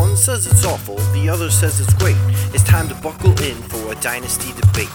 One says it's awful, the other says it's great. It's time to buckle in for a dynasty debate.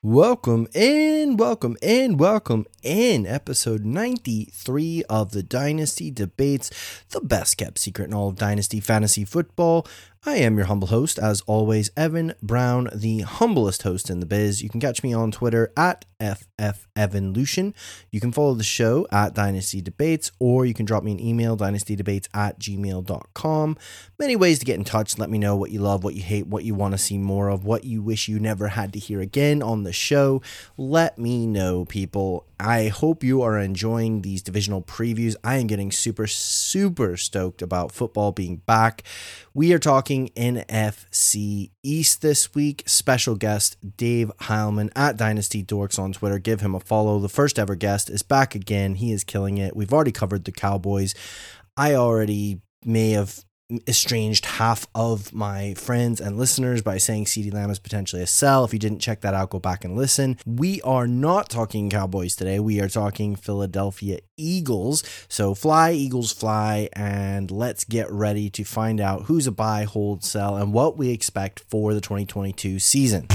Welcome in, welcome in, welcome in episode 93 of the Dynasty Debates, the best kept secret in all of Dynasty Fantasy Football. I am your humble host, as always, Evan Brown, the humblest host in the biz. You can catch me on Twitter at FFEvanLucian. You can follow the show at Dynasty Debates, or you can drop me an email, dynastydebates at gmail.com. Many ways to get in touch. Let me know what you love, what you hate, what you want to see more of, what you wish you never had to hear again on the show. Let me know, people. I hope you are enjoying these divisional previews. I am getting super, super stoked about football being back. We are talking NFC East this week. Special guest Dave Heilman at Dynasty Dorks on Twitter. Give him a follow. The first ever guest is back again. He is killing it. We've already covered the Cowboys. I already may have estranged half of my friends and listeners by saying CeeDee Lamb is potentially a sell. If you didn't check that out, go back and listen. We are not talking Cowboys today. We are talking Philadelphia Eagles. So fly, Eagles fly, and let's get ready to find out who's a buy, hold, sell, and what we expect for the 2022 season.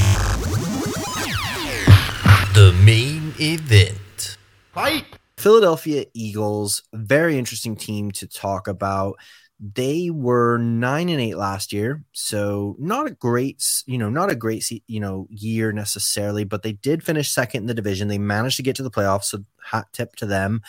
The main event. Fight! Philadelphia Eagles, very interesting team to talk about they were nine and eight last year so not a great you know not a great you know year necessarily but they did finish second in the division. They managed to get to the playoffs so hat tip to them.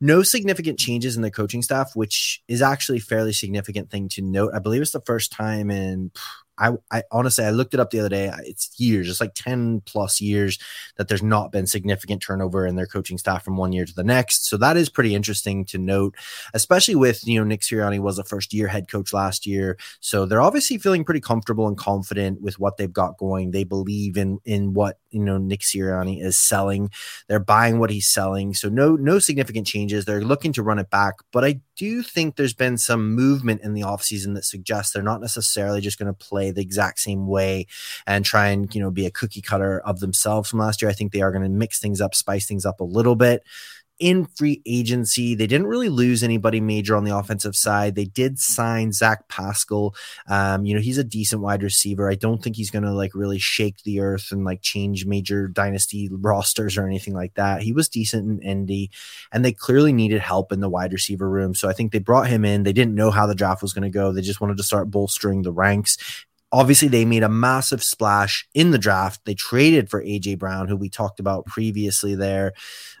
No significant changes in the coaching staff which is actually fairly significant thing to note. I believe it's the first time in I, I honestly I looked it up the other day. It's years, it's like 10 plus years that there's not been significant turnover in their coaching staff from one year to the next. So that is pretty interesting to note, especially with you know Nick Sirianni was a first year head coach last year. So they're obviously feeling pretty comfortable and confident with what they've got going. They believe in in what you know Nick Sirianni is selling. They're buying what he's selling. So no no significant changes. They're looking to run it back. But I do you think there's been some movement in the offseason that suggests they're not necessarily just going to play the exact same way and try and you know be a cookie cutter of themselves from last year. I think they are going to mix things up, spice things up a little bit in free agency. They didn't really lose anybody major on the offensive side. They did sign Zach Pascal. Um, you know, he's a decent wide receiver. I don't think he's going to like really shake the earth and like change major dynasty rosters or anything like that. He was decent in Indy, and they clearly needed help in the wide receiver room. So I think they brought him in. They didn't know how the draft was going to go. They just wanted to start bolstering the ranks obviously they made a massive splash in the draft. They traded for AJ Brown, who we talked about previously. There,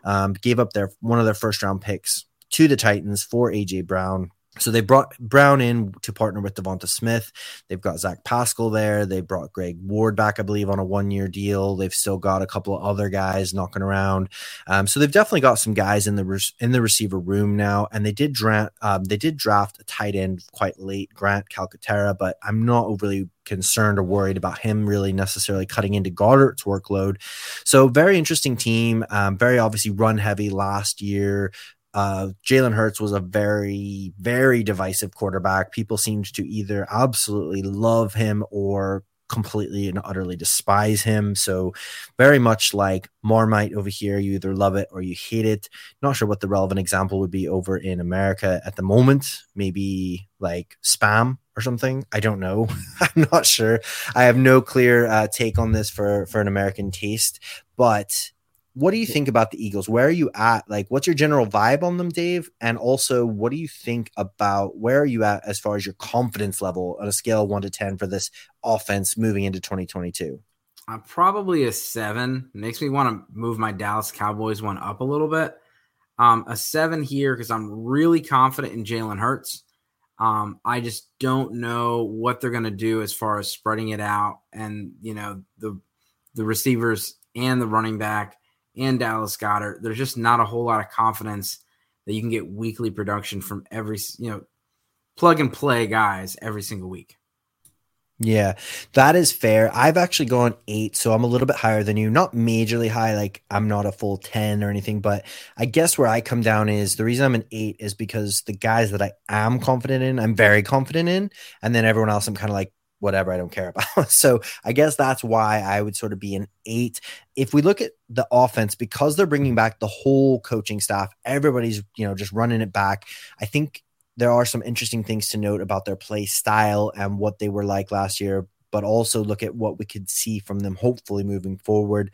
um, gave up their one of their first round picks to the Titans for AJ Brown. So they brought Brown in to partner with Devonta Smith. They've got Zach Pascal there. They brought Greg Ward back, I believe, on a one-year deal. They've still got a couple of other guys knocking around. Um, so they've definitely got some guys in the re- in the receiver room now. And they did draft um, they did draft a tight end quite late, Grant Calcaterra, but I'm not overly concerned or worried about him really necessarily cutting into Goedert's workload. So very interesting team. Um, very obviously run heavy last year. Uh, Jalen Hurts was a very, very divisive quarterback. People seemed to either absolutely love him or completely and utterly despise him. So, very much like Marmite over here, you either love it or you hate it. Not sure what the relevant example would be over in America at the moment. Maybe like spam or something. I don't know. I'm not sure. I have no clear uh, take on this for for an American taste, but what do you think about the Eagles? Where are you at? Like, what's your general vibe on them, Dave? And also, what do you think about where are you at as far as your confidence level on a scale of one to 10 for this offense moving into 2022? I'm probably a seven. Makes me want to move my Dallas Cowboys one up a little bit. Um, a seven here because I'm really confident in Jalen Hurts. Um, I just don't know what they're going to do as far as spreading it out, and you know the the receivers and the running back and Dallas Goedert. There's just not a whole lot of confidence that you can get weekly production from every, you know, plug and play guys every single week. Yeah, that is fair. I've actually gone eight, so I'm a little bit higher than you. Not majorly high, like I'm not a full 10 or anything, but I guess where I come down is the reason I'm an eight is because the guys that I am confident in, I'm very confident in. And then everyone else, I'm kind of like, whatever, I don't care about. so I guess that's why I would sort of be an eight. If we look at the offense, because they're bringing back the whole coaching staff, everybody's, you know, just running it back. I think there are some interesting things to note about their play style and what they were like last year, but also look at what we could see from them hopefully moving forward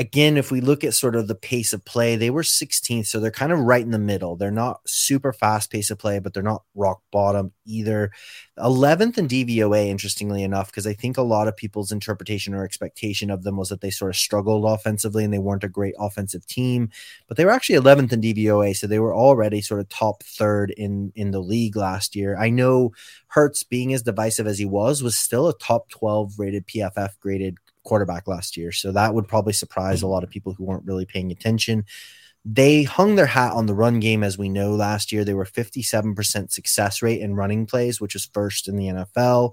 again, if we look at sort of the pace of play, they were 16th, so they're kind of right in the middle. They're not super fast pace of play, but they're not rock bottom either. 11th in DVOA, interestingly enough, because I think a lot of people's interpretation or expectation of them was that they sort of struggled offensively and they weren't a great offensive team, but they were actually 11th in DVOA, so they were already sort of top third in in the league last year. I know Hurts, being as divisive as he was, was still a top 12 rated PFF graded quarterback last year. So that would probably surprise a mm-hmm. lot of people who weren't really paying attention. They hung their hat on the run game, as we know last year. They were 57% success rate in running plays, which is first in the NFL.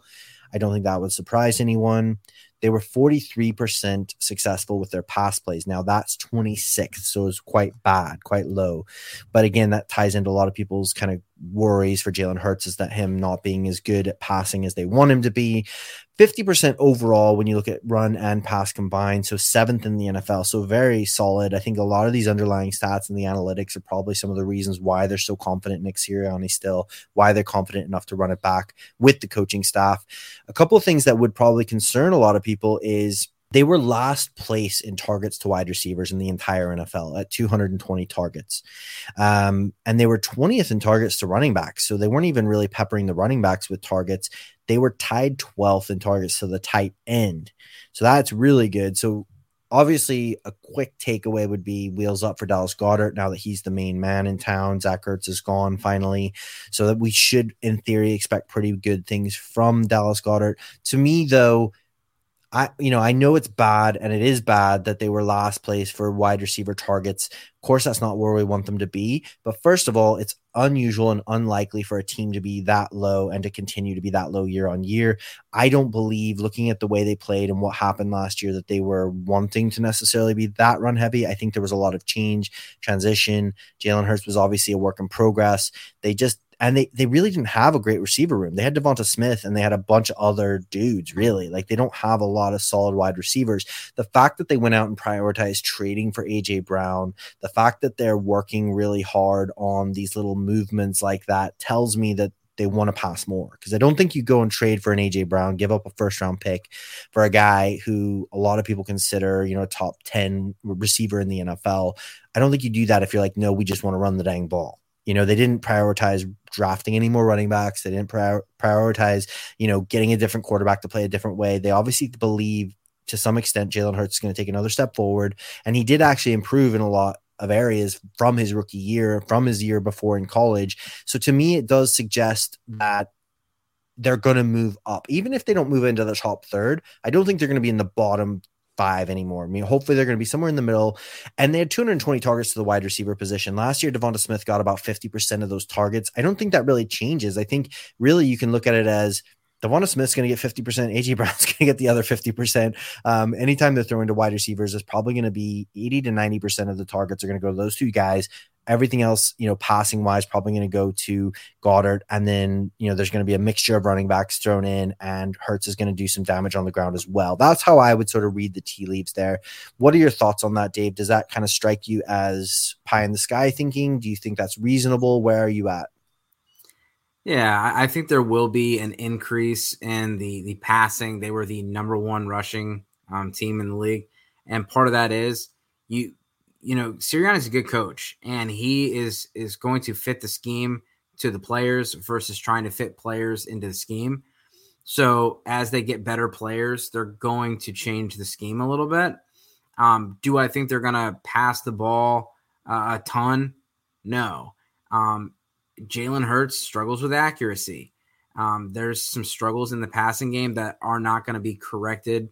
I don't think that would surprise anyone. They were 43% successful with their pass plays. Now that's 26th, so it's quite bad, quite low. But again, that ties into a lot of people's kind of worries for Jalen Hurts is that him not being as good at passing as they want him to be. 50% overall when you look at run and pass combined. So seventh in the NFL. So very solid. I think a lot of these underlying stats and the analytics are probably some of the reasons why they're so confident Nick Sirianni still, why they're confident enough to run it back with the coaching staff. A couple of things that would probably concern a lot of people is they were last place in targets to wide receivers in the entire NFL at 220 targets. Um, and they were 20th in targets to running backs. So they weren't even really peppering the running backs with targets. They were tied 12th in targets to the tight end. So that's really good. So obviously a quick takeaway would be wheels up for Dallas Goedert now that he's the main man in town. Zach Ertz is gone finally. So that we should, in theory, expect pretty good things from Dallas Goedert. To me, though, I you know I know it's bad and it is bad that they were last place for wide receiver targets. Of course, that's not where we want them to be. But first of all, it's unusual and unlikely for a team to be that low and to continue to be that low year on year. I don't believe, looking at the way they played and what happened last year, that they were wanting to necessarily be that run heavy. I think there was a lot of change, transition. Jalen Hurts was obviously a work in progress. They just and they they really didn't have a great receiver room. They had Devonta Smith and they had a bunch of other dudes. Really, like they don't have a lot of solid wide receivers. The fact that they went out and prioritized trading for AJ Brown, the fact that they're working really hard on these little movements like that tells me that they want to pass more because I don't think you go and trade for an AJ Brown, give up a first round pick for a guy who a lot of people consider, you know, a top 10 receiver in the NFL. I don't think you do that if you're like, no, we just want to run the dang ball. You know, they didn't prioritize drafting any more running backs. They didn't prior- prioritize, you know, getting a different quarterback to play a different way. They obviously believe to some extent Jalen Hurts is going to take another step forward. And he did actually improve in a lot of areas from his rookie year, from his year before in college. So to me, it does suggest that they're going to move up. Even if they don't move into the top third, I don't think they're going to be in the bottom five anymore. I mean, hopefully they're going to be somewhere in the middle. And they had 220 targets to the wide receiver position. Last year, Devonta Smith got about 50% of those targets. I don't think that really changes. I think really you can look at it as Devonta Smith's going to get 50%. AJ Brown's going to get the other 50%. Um, anytime they're throwing to wide receivers, it's probably going to be 80 to 90% of the targets are going to go to those two guys. Everything else, you know, passing wise, probably going to go to Goedert. And then, you know, there's going to be a mixture of running backs thrown in, and Hurts is going to do some damage on the ground as well. That's how I would sort of read the tea leaves there. What are your thoughts on that, Dave? Does that kind of strike you as pie in the sky thinking? Do you think that's reasonable? Where are you at? Yeah, I think there will be an increase in the the passing. They were the number one rushing um, team in the league, and part of that is you you know Sirianni is a good coach, and he is is going to fit the scheme to the players versus trying to fit players into the scheme. So as they get better players, they're going to change the scheme a little bit. Um, do I think they're going to pass the ball uh, a ton? No. Um, Jalen Hurts struggles with accuracy. Um, there's some struggles in the passing game that are not going to be corrected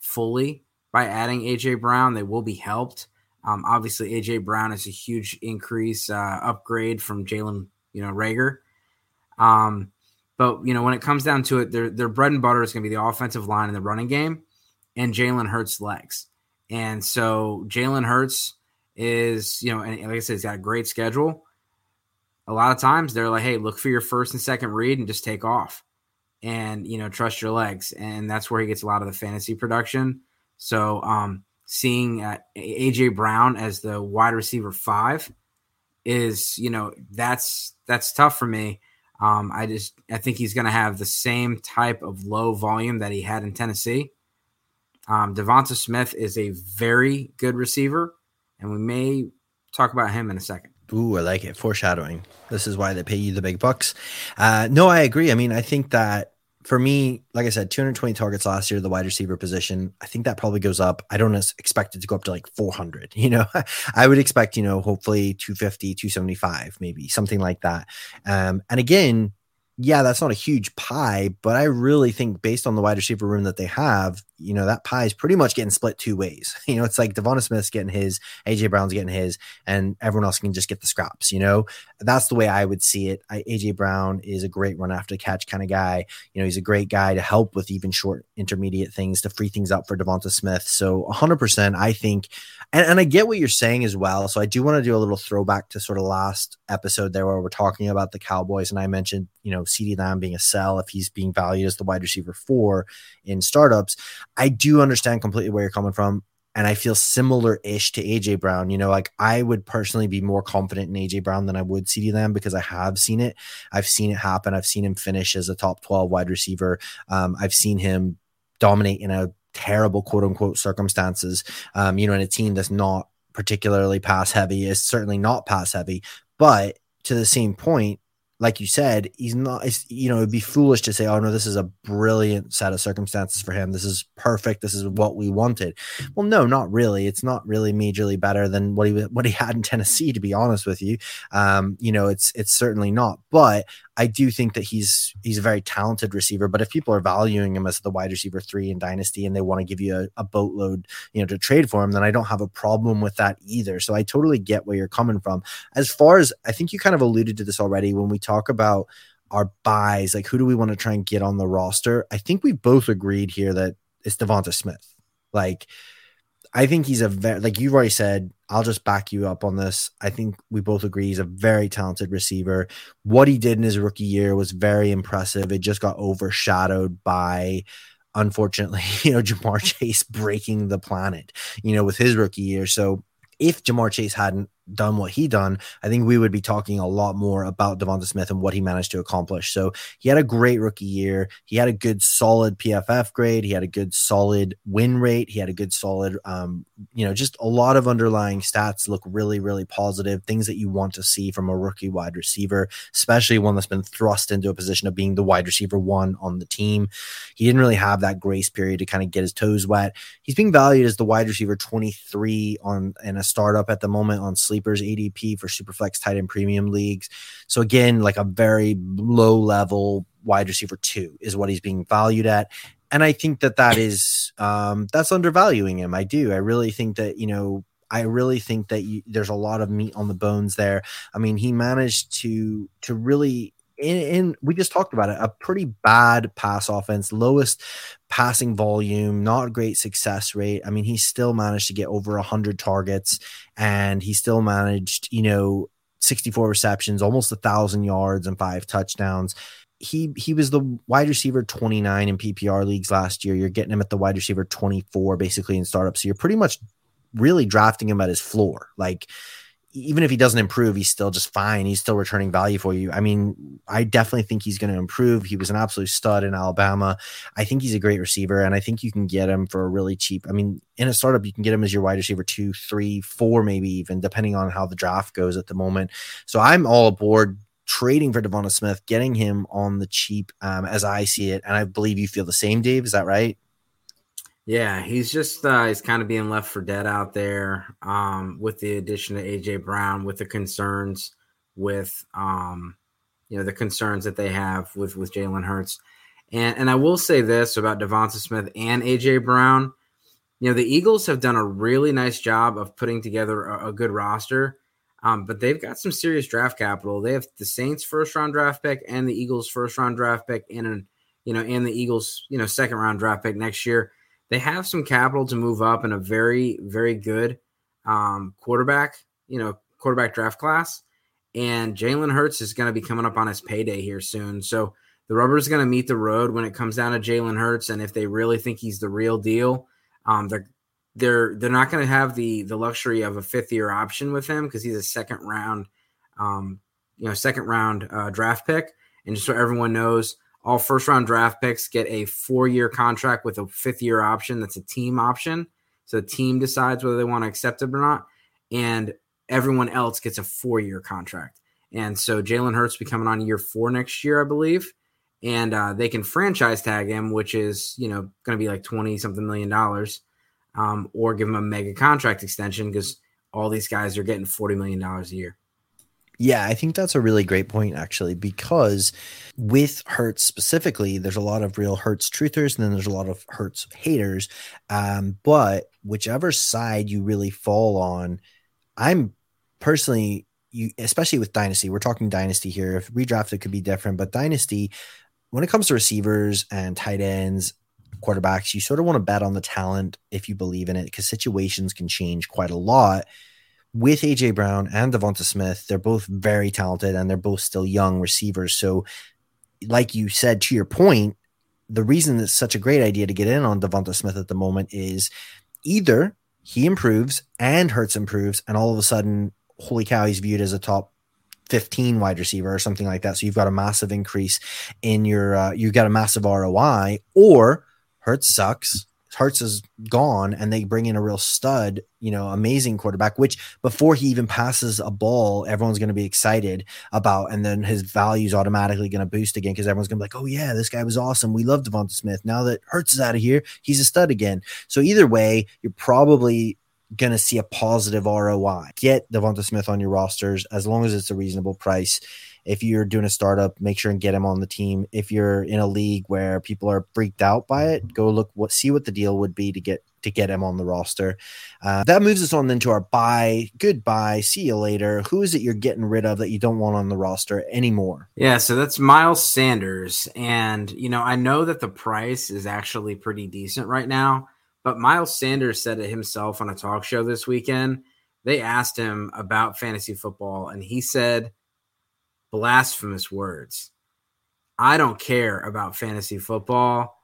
fully by adding AJ Brown. They will be helped. Um, obviously, AJ Brown is a huge increase, uh, upgrade from Jalen, you know, Reagor. Um, But you know, when it comes down to it, their their bread and butter is going to be the offensive line and the running game, and Jalen Hurts' legs. And so Jalen Hurts is, you know, and like I said, he's got a great schedule. A lot of times they're like, hey, look for your first and second read and just take off and, you know, trust your legs. And that's where he gets a lot of the fantasy production. So, um, seeing uh, AJ Brown as the wide receiver five is, you know, that's that's tough for me. Um, I just I think he's going to have the same type of low volume that he had in Tennessee. Um, Devonta Smith is a very good receiver, and we may talk about him in a second. Ooh, I like it. Foreshadowing. This is why they pay you the big bucks. Uh, no, I agree. I mean, I think that for me, like I said, 220 targets last year, the wide receiver position. I think that probably goes up. I don't expect it to go up to like 400. You know, I would expect, you know, hopefully 250, 275, maybe something like that. Um, and again, yeah, that's not a huge pie, but I really think based on the wide receiver room that they have, you know, that pie is pretty much getting split two ways. You know, it's like Devonta Smith's getting his, AJ Brown's getting his, and everyone else can just get the scraps. You know, that's the way I would see it. I, AJ Brown is a great run after catch kind of guy. You know, he's a great guy to help with even short intermediate things to free things up for Devonta Smith. So 100%, I think, and, and I get what you're saying as well. So I do want to do a little throwback to sort of last episode there where we're talking about the Cowboys, and I mentioned, you know, CeeDee Lamb being a sell if he's being valued as the wide receiver four in startups. I do understand completely where you're coming from. And I feel similar ish to AJ Brown. You know, like I would personally be more confident in AJ Brown than I would CeeDee Lamb because I have seen it. I've seen it happen. I've seen him finish as a top 12 wide receiver. Um, I've seen him dominate in a terrible quote unquote circumstances. Um, you know, in a team that's not particularly pass heavy, is certainly not pass heavy. But to the same point, like you said, he's not, you know, it'd be foolish to say, oh, no, this is a brilliant set of circumstances for him. This is perfect. This is what we wanted. Well, no, not really. It's not really majorly better than what he, what he had in Tennessee, to be honest with you. Um, you know, it's, it's certainly not. But I do think that he's he's a very talented receiver. But if people are valuing him as the wide receiver three in Dynasty and they want to give you a, a, boatload, you know, to trade for him, then I don't have a problem with that either. So I totally get where you're coming from. As far as I think you kind of alluded to this already when we talk about our buys, like who do we want to try and get on the roster? I think we both agreed here that it's Devonta Smith. Like I think he's a very like you've already said. I'll just back you up on this. I think we both agree he's a very talented receiver. What he did in his rookie year was very impressive. It just got overshadowed by unfortunately, you know, Ja'Marr Chase breaking the planet, you know, with his rookie year. So if Ja'Marr Chase hadn't done what he done, I think we would be talking a lot more about Devonta Smith and what he managed to accomplish. So he had a great rookie year. He had a good solid PFF grade. He had a good solid win rate. He had a good solid, um, you know, just a lot of underlying stats look really, really positive. Things that you want to see from a rookie wide receiver, especially one that's been thrust into a position of being the wide receiver one on the team. He didn't really have that grace period to kind of get his toes wet. He's being valued as the wide receiver 23 on in a startup at the moment on sleepers ADP for Superflex tight end premium leagues. So again, like a very low level wide receiver two is what he's being valued at. And I think that that is um, that's undervaluing him. I do. I really think that you know I really think that you, there's a lot of meat on the bones there. I mean, he managed to to really in, in, we just talked about it a pretty bad pass offense lowest passing volume not great success rate i mean he still managed to get over 100 targets and he still managed you know 64 receptions almost a thousand yards and five touchdowns he he was the wide receiver 29 in ppr leagues last year you're getting him at the wide receiver 24 basically in startups so you're pretty much really drafting him at his floor like even if he doesn't improve, he's still just fine. He's still returning value for you. I mean, I definitely think he's going to improve. He was an absolute stud in Alabama. I think he's a great receiver, and I think you can get him for a really cheap. I mean, in a startup, you can get him as your wide receiver two, three, four, maybe even, depending on how the draft goes at the moment. So I'm all aboard trading for Devonta Smith, getting him on the cheap um, as I see it. And I believe you feel the same, Dave. Is that right? Yeah, he's just uh, he's kind of being left for dead out there um, with the addition of AJ Brown, with the concerns with um, you know the concerns that they have with with Jalen Hurts, and and I will say this about Devonta Smith and AJ Brown, you know the Eagles have done a really nice job of putting together a, a good roster. Um, but they've got some serious draft capital. They have the Saints first round draft pick and the Eagles first round draft pick and an, you know, and the Eagles, you know, second round draft pick next year. They have some capital to move up in a very, very good um, quarterback, you know, quarterback draft class. And Jalen Hurts is going to be coming up on his payday here soon. So the rubber is going to meet the road when it comes down to Jalen Hurts. And if they really think he's the real deal, um, they're they're they're not going to have the the luxury of a fifth year option with him because he's a second round, um, you know, second round uh, draft pick. And just so everyone knows, all first round draft picks get a four year contract with a fifth year option. That's a team option. So the team decides whether they want to accept it or not, and everyone else gets a four year contract. And so Jalen Hurts be coming on year four next year, I believe. And uh, they can franchise tag him, which is you know going to be like twenty something million dollars um, or give him a mega contract extension because all these guys are getting $40 million a year. Yeah, I think that's a really great point, actually, because with Hurts specifically, there's a lot of real Hurts truthers and then there's a lot of Hurts haters. Um, but whichever side you really fall on, I'm personally, you especially with Dynasty, we're talking Dynasty here. If redraft, it could be different, but Dynasty, when it comes to receivers and tight ends, quarterbacks, you sort of want to bet on the talent if you believe in it because situations can change quite a lot. With AJ Brown and Devonta Smith, they're both very talented and they're both still young receivers. So, like you said, to your point, the reason it's such a great idea to get in on Devonta Smith at the moment is either he improves and Hurts improves, and all of a sudden, holy cow, he's viewed as a top 15 wide receiver or something like that. So you've got a massive increase in your, uh, you've got a massive ROI, or Hurts sucks. Hurts is gone, and they bring in a real stud, you know, amazing quarterback. Which before he even passes a ball, everyone's going to be excited about, and then his value is automatically going to boost again because everyone's going to be like, "Oh yeah, this guy was awesome. We love Devonta Smith. Now that Hurts is out of here, he's a stud again." So either way, you're probably going to see a positive ROI. Get Devonta Smith on your rosters as long as it's a reasonable price if you're doing a startup, make sure and get him on the team. If you're in a league where people are freaked out by it, go look what see what the deal would be to get to get him on the roster. Uh, that moves us on then to our buy. Goodbye. See you later. Who is it you're getting rid of that you don't want on the roster anymore? Yeah, so that's Miles Sanders. And, you know, I know that the price is actually pretty decent right now, but Miles Sanders said it himself on a talk show this weekend. They asked him about fantasy football, and he said – blasphemous words. I don't care about fantasy football.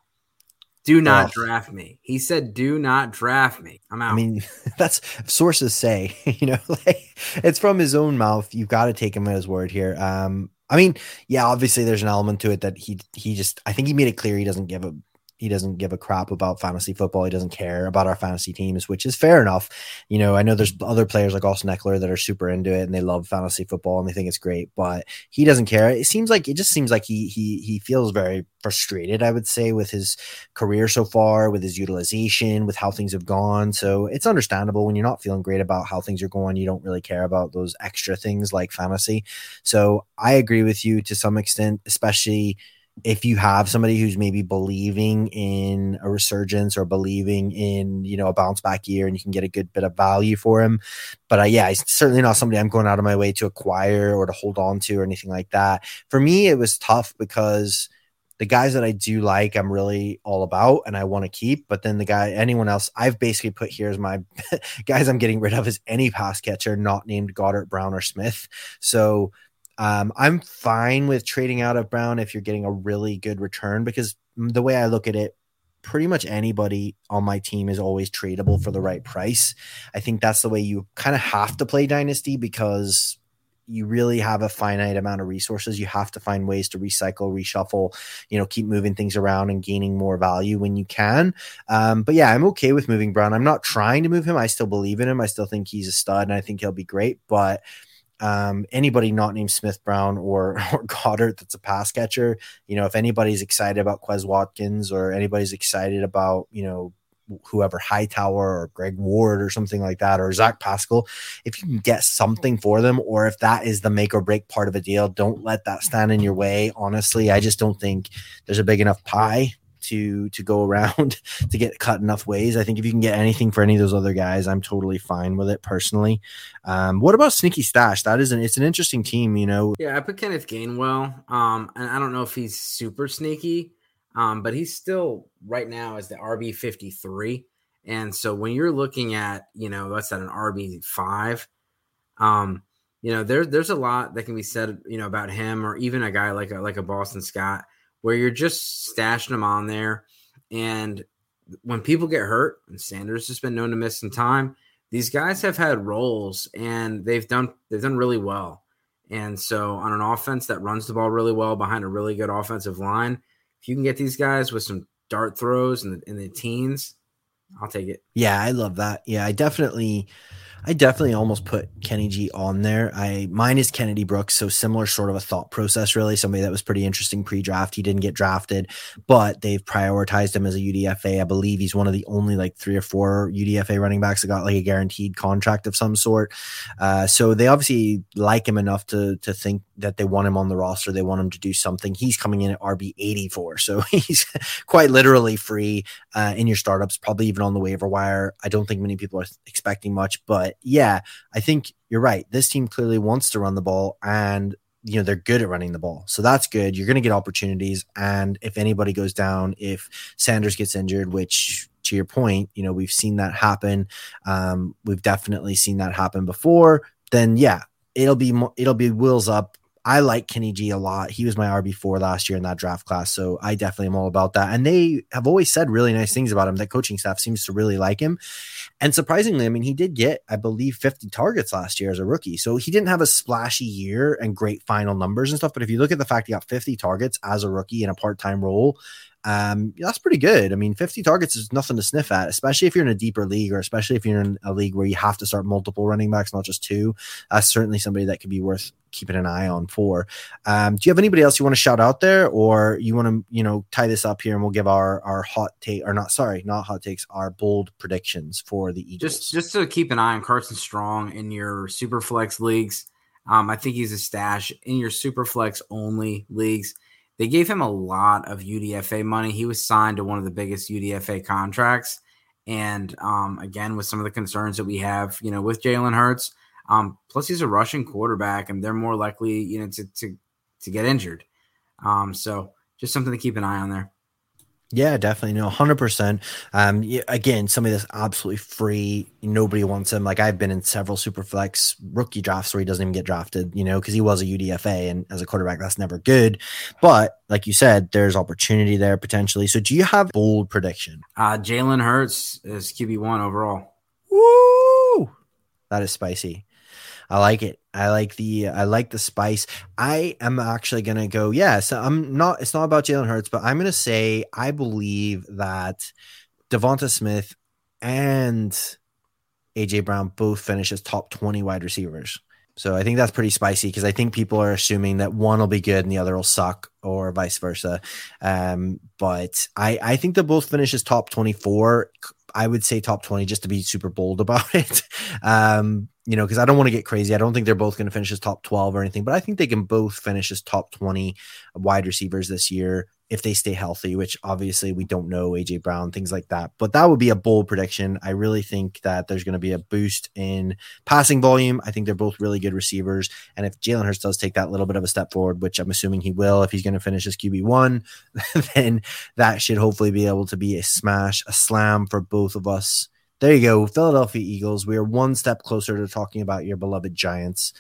Do not draft me. He said, "Do not draft me." I'm out. I mean, that's sources say. You know, like it's from his own mouth. You've got to take him at his word here. Um, I mean, yeah, obviously there's an element to it that he he just. I think he made it clear he doesn't give a he doesn't give a crap about fantasy football. He doesn't care about our fantasy teams, which is fair enough. You know, I know there's other players like Austin Ekeler that are super into it and they love fantasy football and they think it's great, but he doesn't care. It seems like it just seems like he he he feels very frustrated, I would say, with his career so far, with his utilization, with how things have gone. So it's understandable when you're not feeling great about how things are going, you don't really care about those extra things like fantasy. So I agree with you to some extent, especially if you have somebody who's maybe believing in a resurgence or believing in you know a bounce back year and you can get a good bit of value for him. But uh, yeah it's certainly not somebody i'm going out of my way to acquire or to hold on to or anything like that. For me it was tough because the guys that i do like i'm really all about and i want to keep but then the guy anyone else i've basically put here as my guys i'm getting rid of is any pass catcher not named goedert brown or smith. So um, I'm fine with trading out of Brown if you're getting a really good return because the way I look at it, pretty much anybody on my team is always tradable for the right price. I think that's the way you kind of have to play Dynasty because you really have a finite amount of resources. You have to find ways to recycle, reshuffle, you know, keep moving things around and gaining more value when you can. Um, but yeah, I'm okay with moving Brown. I'm not trying to move him. I still believe in him. I still think he's a stud and I think he'll be great. But um, anybody not named Smith Brown or, or Goedert that's a pass catcher, you know, if anybody's excited about Quez Watkins or anybody's excited about, you know, whoever Hightower or Greg Ward or something like that, or Zach Pascal, if you can get something for them, or if that is the make or break part of a deal, don't let that stand in your way. Honestly, I just don't think there's a big enough pie to to go around to get cut enough ways. I think if you can get anything for any of those other guys, I'm totally fine with it personally. Um, what about Sneaky Stash? That is an it's an interesting team, you know. Yeah, I put Kenneth Gainwell. Um, and I don't know if he's super sneaky, um, but he's still right now as the RB fifty three. And so when you're looking at, you know, what's that an RB five, um, you know, there's there's a lot that can be said, you know, about him or even a guy like a like a Boston Scott, where you're just stashing them on there. And when people get hurt, and Sanders has been known to miss some time, these guys have had roles and they've done they've done really well. And so on an offense that runs the ball really well behind a really good offensive line, if you can get these guys with some dart throws in the, in the teens, I'll take it. Yeah, I love that. Yeah, I definitely I definitely almost put Kenny G on there. I mine is Kennedy Brooks, so similar sort of a thought process, really. Somebody that was pretty interesting pre-draft. He didn't get drafted, but they've prioritized him as a UDFA. I believe he's one of the only like three or four UDFA running backs that got like a guaranteed contract of some sort. Uh, so they obviously like him enough to to think that they want him on the roster. They want him to do something. He's coming in at RB 84, so he's quite literally free uh, in your startups, probably even on the waiver wire. I don't think many people are expecting much, but yeah, I think you're right. This team clearly wants to run the ball and you know they're good at running the ball. So that's good. You're going to get opportunities. And if anybody goes down if sanders gets injured which to your point you know we've seen that happen um, we've definitely seen that happen before then yeah it'll be it'll be wheels up I like Kenny G a lot. He was my RB4 last year in that draft class. So I definitely am all about that. And they have always said really nice things about him. That coaching staff seems to really like him. And surprisingly, I mean, he did get, I believe, 50 targets last year as a rookie. So he didn't have a splashy year and great final numbers and stuff. But if you look at the fact he got 50 targets as a rookie in a part time role, um, that's pretty good. I mean, 50 targets is nothing to sniff at, especially if you're in a deeper league or especially if you're in a league where you have to start multiple running backs, not just two. That's certainly somebody that could be worth keeping an eye on for. Um, do you have anybody else you want to shout out there or you want to, you know, tie this up here and we'll give our, our hot take or not, sorry, not hot takes, our bold predictions for the Eagles. Just, just to keep an eye on Carson Strong in your super flex leagues. Um, I think he's a stash in your super flex only leagues. They gave him a lot of UDFA money. He was signed to one of the biggest UDFA contracts. And um, again, with some of the concerns that we have, you know, with Jalen Hurts, um, plus he's a rushing quarterback, and they're more likely, you know, to to to get injured. Um, so just something to keep an eye on there. Yeah, definitely. No, 100%. Um, again, somebody that's absolutely free. Nobody wants him. Like I've been in several super flex rookie drafts where he doesn't even get drafted, you know, because he was a UDFA and as a quarterback, that's never good. But like you said, there's opportunity there potentially. So do you have bold prediction? Uh, Jalen Hurts is QB1 overall. Woo! That is spicy. I like it. I like the I like the spice. I am actually gonna go. Yeah, so I'm not. It's not about Jalen Hurts, but I'm gonna say I believe that Devonta Smith and AJ Brown both finish as top 20 wide receivers. So I think that's pretty spicy because I think people are assuming that one will be good and the other will suck, or vice versa. Um, but I I think they both finish as top 24. I would say top 20 just to be super bold about it. Um, you know, because I don't want to get crazy. I don't think they're both going to finish as top 12 or anything, but I think they can both finish as top 20 wide receivers this year if they stay healthy, which obviously we don't know AJ Brown, things like that. But that would be a bold prediction. I really think that there's going to be a boost in passing volume. I think they're both really good receivers. And if Jalen Hurts does take that little bit of a step forward, which I'm assuming he will, if he's going to finish as QB1, then that should hopefully be able to be a smash, a slam for both of us. There you go, Philadelphia Eagles. We are one step closer to talking about your beloved Giants.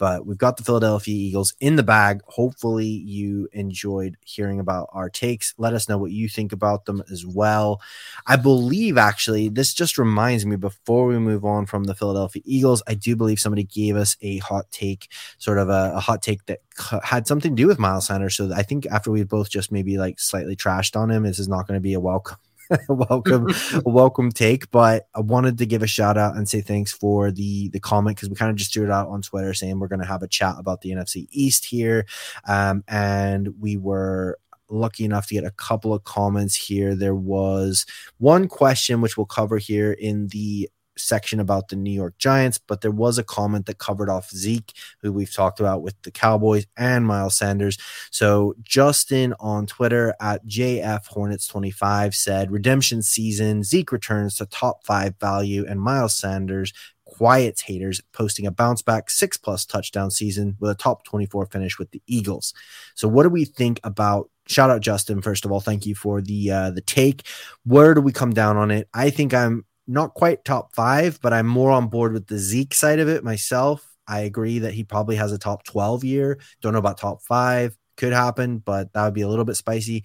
But we've got the Philadelphia Eagles in the bag. Hopefully, you enjoyed hearing about our takes. Let us know what you think about them as well. I believe, actually, this just reminds me before we move on from the Philadelphia Eagles, I do believe somebody gave us a hot take, sort of a, a hot take that had something to do with Miles Sanders. So I think after we both just maybe like slightly trashed on him, this is not going to be a welcome welcome welcome take but i wanted to give a shout out and say thanks for the the comment because we kind of just threw it out on twitter saying we're going to have a chat about the nfc east here. Um, and we were lucky enough to get a couple of comments here. There was one question which we'll cover here in the section about the New York Giants, but there was a comment that covered off Zeke, who we've talked about with the Cowboys and Miles Sanders. So Justin on Twitter at JF Hornets25 said redemption season, Zeke returns to top five value, and Miles Sanders quiets haters, posting a bounce back six plus touchdown season with a top 24 finish with the Eagles. So, what do we think about? Shout out Justin first of all. Thank you for the uh, the take. Where do we come down on it? I think I'm not quite top five, but I'm more on board with the Zeke side of it myself. I agree that he probably has a top 12 year. Don't know about top five. Could happen, but that would be a little bit spicy.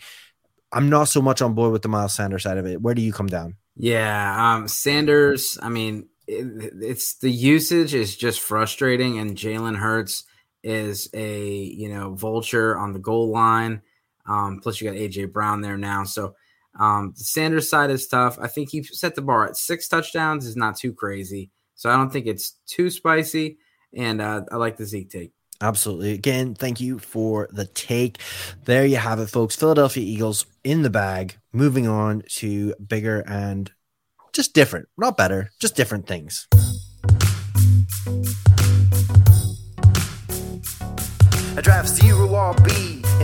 I'm not so much on board with the Miles Sanders side of it. Where do you come down? Yeah, um, Sanders. I mean, it, it's the usage is just frustrating, and Jalen Hurts is a you know vulture on the goal line. Um, plus, you got AJ Brown there now, so um, the Sanders side is tough. I think he set the bar at six touchdowns is not too crazy, so I don't think it's too spicy. And uh, I like the Zeke take. Absolutely. Again, thank you for the take. There you have it, folks. Philadelphia Eagles in the bag. Moving on to bigger and just different, not better, just different things. I draft zero RB